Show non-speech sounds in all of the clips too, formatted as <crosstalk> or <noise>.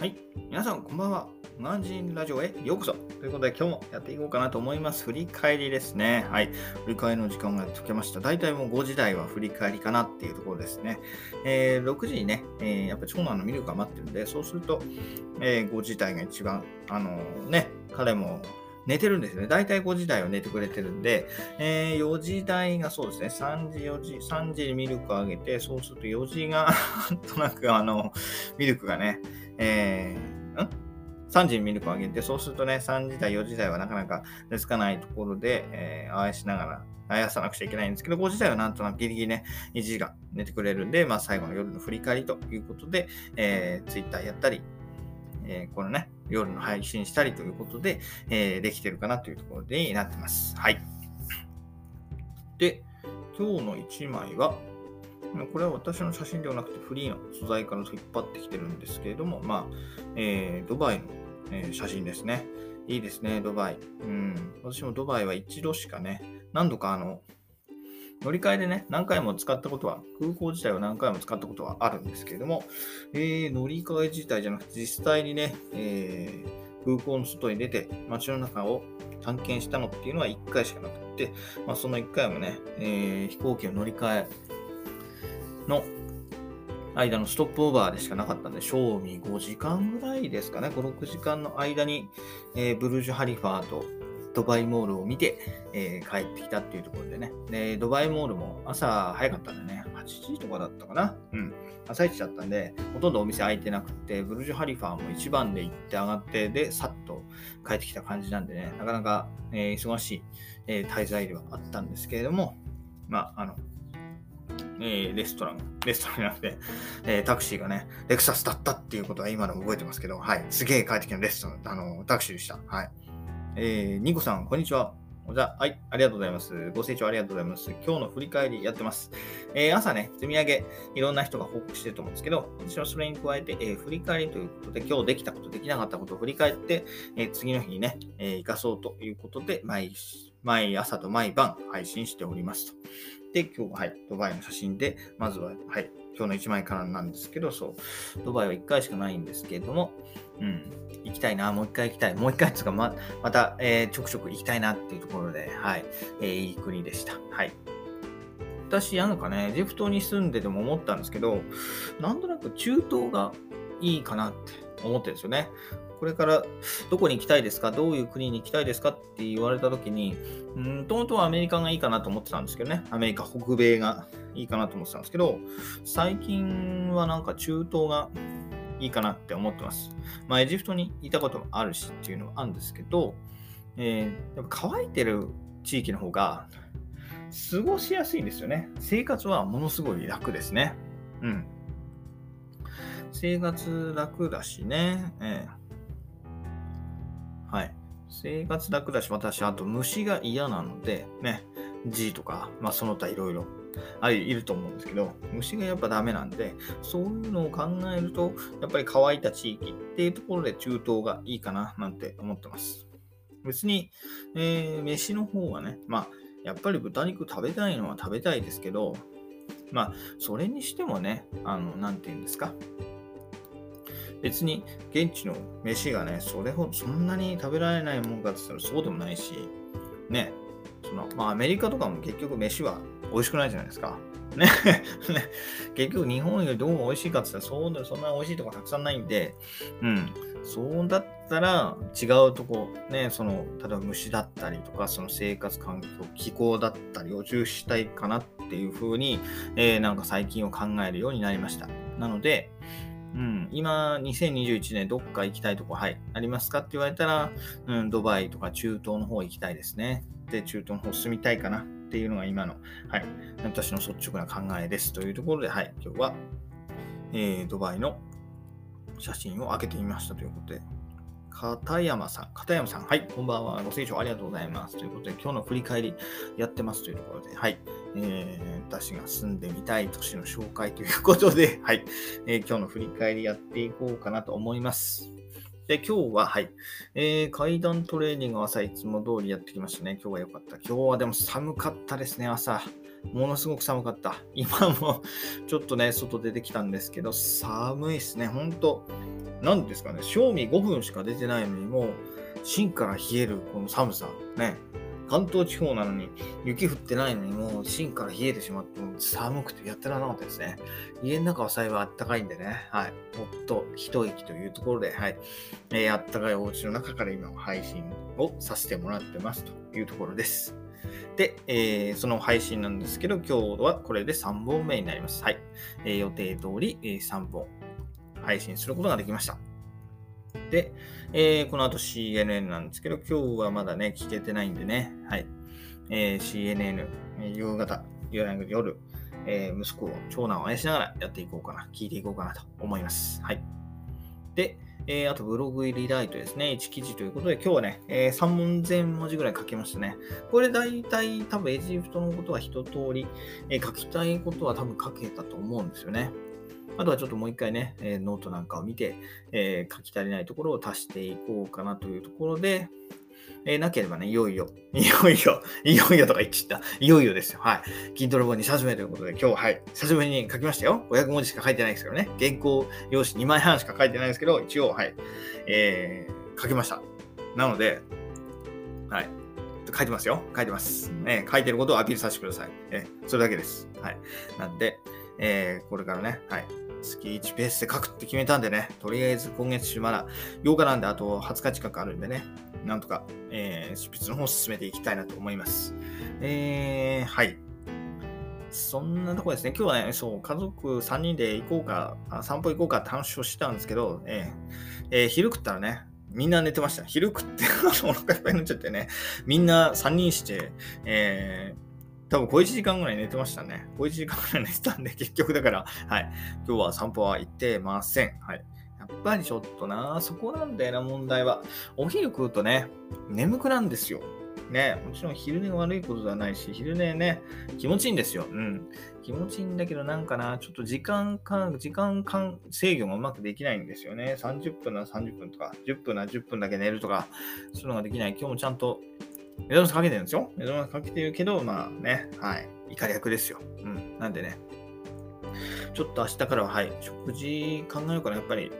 はい。皆さん、こんばんは。ガンジンラジオへようこそ。ということで、今日もやっていこうかなと思います。振り返りですね。はい。振り返りの時間がやってきました。大体もう5時台は振り返りかなっていうところですね。えー、6時にね、えー、やっぱ長男のミルクが待ってるんで、そうすると、えー、5時台が一番、あのね、彼も寝てるんですね。大体5時台は寝てくれてるんで、えー、4時台がそうですね、3時、4時、3時にミルクをあげて、そうすると4時が <laughs> なんとなくあの、ミルクがね、えー、ん ?3 時にミルクをあげて、そうするとね、3時台、4時台はなかなか寝つかないところで、えー、あやしながら、あやさなくちゃいけないんですけど、5時台はなんとなくギリギリね、1時間寝てくれるんで、まあ最後の夜の振り返りということで、えー、Twitter やったり、えー、このね、夜の配信したりということで、えー、できてるかなというところになってます。はい。で、今日の1枚は、これは私の写真ではなくてフリーの素材から引っ張ってきてるんですけれども、まあ、えー、ドバイの、えー、写真ですね。いいですね、ドバイ。うん。私もドバイは一度しかね、何度かあの、乗り換えでね、何回も使ったことは、空港自体は何回も使ったことはあるんですけれども、えー、乗り換え自体じゃなくて、実際にね、えー、空港の外に出て、街の中を探検したのっていうのは1回しかなくて、まあ、その1回もね、えー、飛行機を乗り換えの間のストップオーバーでしかなかったんで、賞味5時間ぐらいですかね、5、6時間の間に、えー、ブルージュ・ハリファーとドバイモールを見て、えー、帰ってきたっていうところでね。で、ドバイモールも朝早かったんでね、8時とかだったかな。うん。朝一だったんで、ほとんどお店開いてなくて、ブルジュ・ハリファーも一番で行って上がって、で、さっと帰ってきた感じなんでね、なかなか、えー、忙しい、えー、滞在ではあったんですけれども、まあ、あの、えー、レストラン、<laughs> レストランじゃなくて、えー、タクシーがね、レクサスだったっていうことは今でも覚えてますけど、はい。すげえ帰ってきたレストラン、あの、タクシーでした。はい。えー、ニコさん、こんにちは。おじゃはい、ありがとうございます。ご清聴ありがとうございます。今日の振り返りやってます。えー、朝ね、積み上げ、いろんな人が報告してると思うんですけど、私はそれに加えて、えー、振り返りということで、今日できたこと、できなかったことを振り返って、えー、次の日にね、えー、活かそうということで、毎毎朝と毎晩配信しておりますと。で、今日は、はい、ドバイの写真で、まずは、はい、今日の1枚からなんですけど、そう、ドバイは1回しかないんですけれども、うん、行きたいな、もう1回行きたい、もう1回とかま、また、えー、ちょくちょく行きたいなっていうところで、はい、えー、いい国でした。はい。私、なんかね、エジプトに住んでても思ったんですけど、なんとなく中東がいいかなって思ってるんですよね。これからどこに行きたいですか？どういう国に行きたいですか？って言われた時に、うんともとはアメリカがいいかなと思ってたんですけどね。アメリカ、北米がいいかなと思ってたんですけど、最近はなんか中東がいいかなって思ってます。まあ、エジプトにいたこともあるしっていうのはあるんですけど、えー、やっぱ乾いてる地域の方が過ごしやすいんですよね。生活はものすごい楽ですね。うん。生活楽だしね。えーはい。生活楽だし、私、あと虫が嫌なので、ね、G とか、まあその他いろいろあいると思うんですけど、虫がやっぱダメなんで、そういうのを考えると、やっぱり乾いた地域っていうところで中東がいいかななんて思ってます。別に、えー、飯の方はね、まあ、やっぱり豚肉食べたいのは食べたいですけど、まあ、それにしてもね、あの、なんて言うんですか、別に現地の飯がね、それほどそんなに食べられないもんかって言ったらそうでもないし、ね、そのまあアメリカとかも結局飯は美味しくないじゃないですか。ね <laughs> 結局日本よりどう美味しいかって言ったらそうそんな美味しいとこたくさんないんで、うん、そうだったら違うとこ、ね、その、例えば虫だったりとか、その生活環境、気候だったりを重視したいかなっていうふうに、えー、なんか最近を考えるようになりました。なので、うん、今、2021年どっか行きたいとこ、はい、ありますかって言われたら、うん、ドバイとか中東の方行きたいですね。で、中東の方住みたいかなっていうのが今の、はい、私の率直な考えですというところで、はい、今日は、えー、ドバイの写真を開けてみましたということで、片山さん、片山さん、はい、こんばんは。ご清聴ありがとうございます。ということで、今日の振り返りやってますというところで、はい、えー、私が住んでみたい都市の紹介ということで、<laughs> はい、えー、今日の振り返りやっていこうかなと思います。で、今日は、はい、えー、階段トレーニングを朝いつも通りやってきましたね。今日は良かった。今日はでも寒かったですね、朝。ものすごく寒かった。今も <laughs> ちょっとね、外出てきたんですけど、寒いですね。ほんと、なんですかね、賞味5分しか出てないのに、もう、芯から冷えるこの寒さ。ね。関東地方なのに雪降ってないのにもう芯から冷えてしまって寒くてやってらなかったですね。家の中は幸いあったかいんでね、はい。ほっと一息というところで、はい。えー、あったかいお家の中から今配信をさせてもらってますというところです。で、えー、その配信なんですけど、今日はこれで3本目になります。はい。えー、予定通り、え3本配信することができました。で、えー、この後 CNN なんですけど、今日はまだね、聞けてないんでね、はい。えー、CNN、夕方、夜、えー、息子を、長男を愛しながらやっていこうかな、聞いていこうかなと思います。はい。で、えー、あとブログ入りライトですね。1記事ということで、今日はね、えー、3文全文字ぐらい書きましたね。これ大体多分エジプトのことは一通り、えー、書きたいことは多分書けたと思うんですよね。あとはちょっともう一回ね、えノートなんかを見て、え書き足りないところを足していこうかなというところで、えー、なければね、いよいよ、<laughs> いよいよ、いよいよとか言っちゃった。いよいよですよ。はい。筋トレ本に久しぶりということで、今日、はい、久しぶりに書きましたよ。500文字しか書いてないですけどね。原稿用紙2枚半しか書いてないですけど、一応、はい、えー、書きました。なので、はい。書いてますよ。書いてます。えー、書いてることをアピールさせてください。えー、それだけです。はい。なんで、えー、これからね、はい。月1ペースで書くって決めたんでね、とりあえず今月まだ8日なんであと20日近くあるんでね、なんとか、えー、執筆の方を進めていきたいなと思います。えー、はい。そんなとこですね。今日はね、そう、家族3人で行こうか、散歩行こうかって話をしたんですけど、えーえー、昼食ったらね、みんな寝てました。昼食ってお腹いっぱいになっちゃってね、みんな3人して、えー、多分小1時間ぐらい寝てましたね。小1時間ぐらい寝てたんで、結局だから、はい。今日は散歩は行ってません。はい。やっぱりちょっとな、そこなんだよな、問題は。お昼食うとね、眠くなんですよ。ね、もちろん昼寝が悪いことではないし、昼寝ね、気持ちいいんですよ。うん。気持ちいいんだけど、なんかな、ちょっと時間間、時間間制御がうまくできないんですよね。30分なら30分とか、10分なら10分だけ寝るとか、そういうのができない。今日もちゃんと目覚ましかけてるんですよ。目覚ましかけてるけど、まあね、はい。怒り役ですよ。うん。なんでね、ちょっと明日からは、はい、食事考えようかな。やっぱり、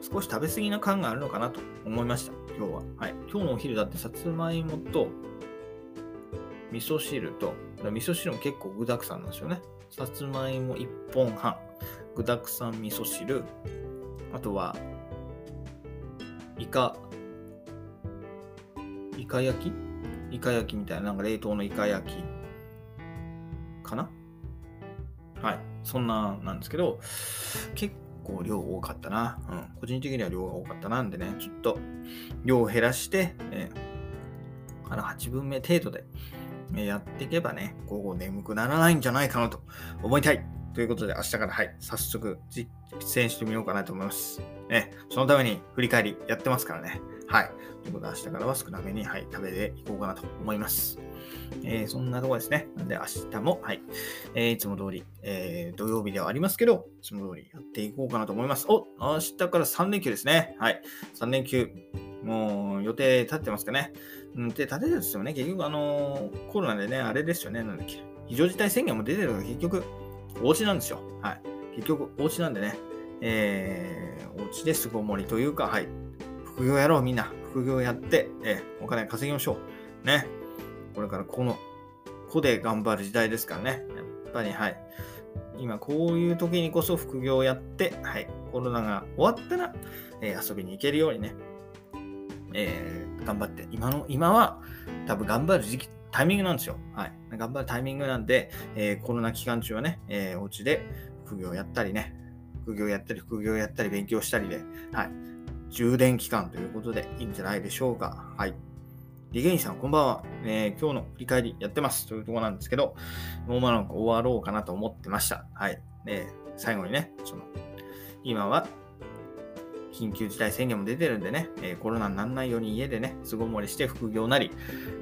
少し食べ過ぎな感があるのかなと思いました。今日は。はい。今日のお昼だって、さつまいもと、味噌汁と、味噌汁も結構具沢山なんですよね。さつまいも1本半、具沢山味噌汁、あとは、イカ、イカ焼き？イカ焼きみたいな、なんか冷凍のイカ焼きかな？はい。そんななんですけど、結構量多かったな。うん。個人的には量が多かったなんでね、ちょっと量を減らして、えー、あの8分目程度で、えやっていけばね、午後眠くならないんじゃないかなと思いたい。ということで、明日からはい、早速実践してみようかなと思います。ね、そのために振り返りやってますからね。はい。ということで、明日からは少なめに、はい、食べていこうかなと思います。えー、そんなとこですね。なんで、明日も、はい、えー、いつも通り、えー、土曜日ではありますけど、いつも通りやっていこうかなと思います。お、明日から3連休ですね。はい。3連休、もう予定立ってますかね。うん、で、立ててるんですよね。結局、あのー、コロナでね、あれですよね。なんだっけ。非常事態宣言も出てるから、結局、お家なんですよ。はい。結局、お家なんでね、えー、お家で巣ごもりというか、はい、副業やろう、みんな。副業やって、え、お金稼ぎましょう。ね。これからこの、子で頑張る時代ですからね。やっぱり、はい。今、こういう時にこそ副業をやって、はい。コロナが終わったら、え、遊びに行けるようにね、えー、頑張って。今の、今は、多分頑張る時期、タイミングなんですよ。はい。頑張るタイミングなんで、えー、コロナ期間中はね、えー、お家で副業やったりね、副業やったり、副業やったり、勉強したりで、はい。充電期間ということでいいんじゃないでしょうか。はい。リゲインさん、こんばんは。えー、今日の振り返りやってますというところなんですけど、もう間もなく終わろうかなと思ってました。はい。え最後にね、その、今は、緊急事態宣言も出てるんでね、えー、コロナにならないように家でね、巣ごもりして副業なり、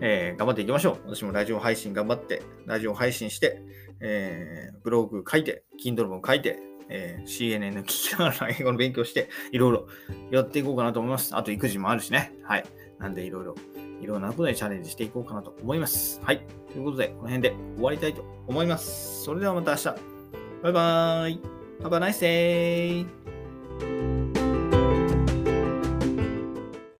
えー、頑張っていきましょう。私もラジオ配信頑張って、ラジオ配信して、えー、ブログ書いて、Kindle 本書いて、えー、CNN 聞きながら <laughs> 英語の勉強して、いろいろやっていこうかなと思います。あと育児もあるしね。はい。なんでいろいろ、いろんなことにチャレンジしていこうかなと思います。はい。ということで、この辺で終わりたいと思います。それではまた明日。バイバーイ。Have a nice day!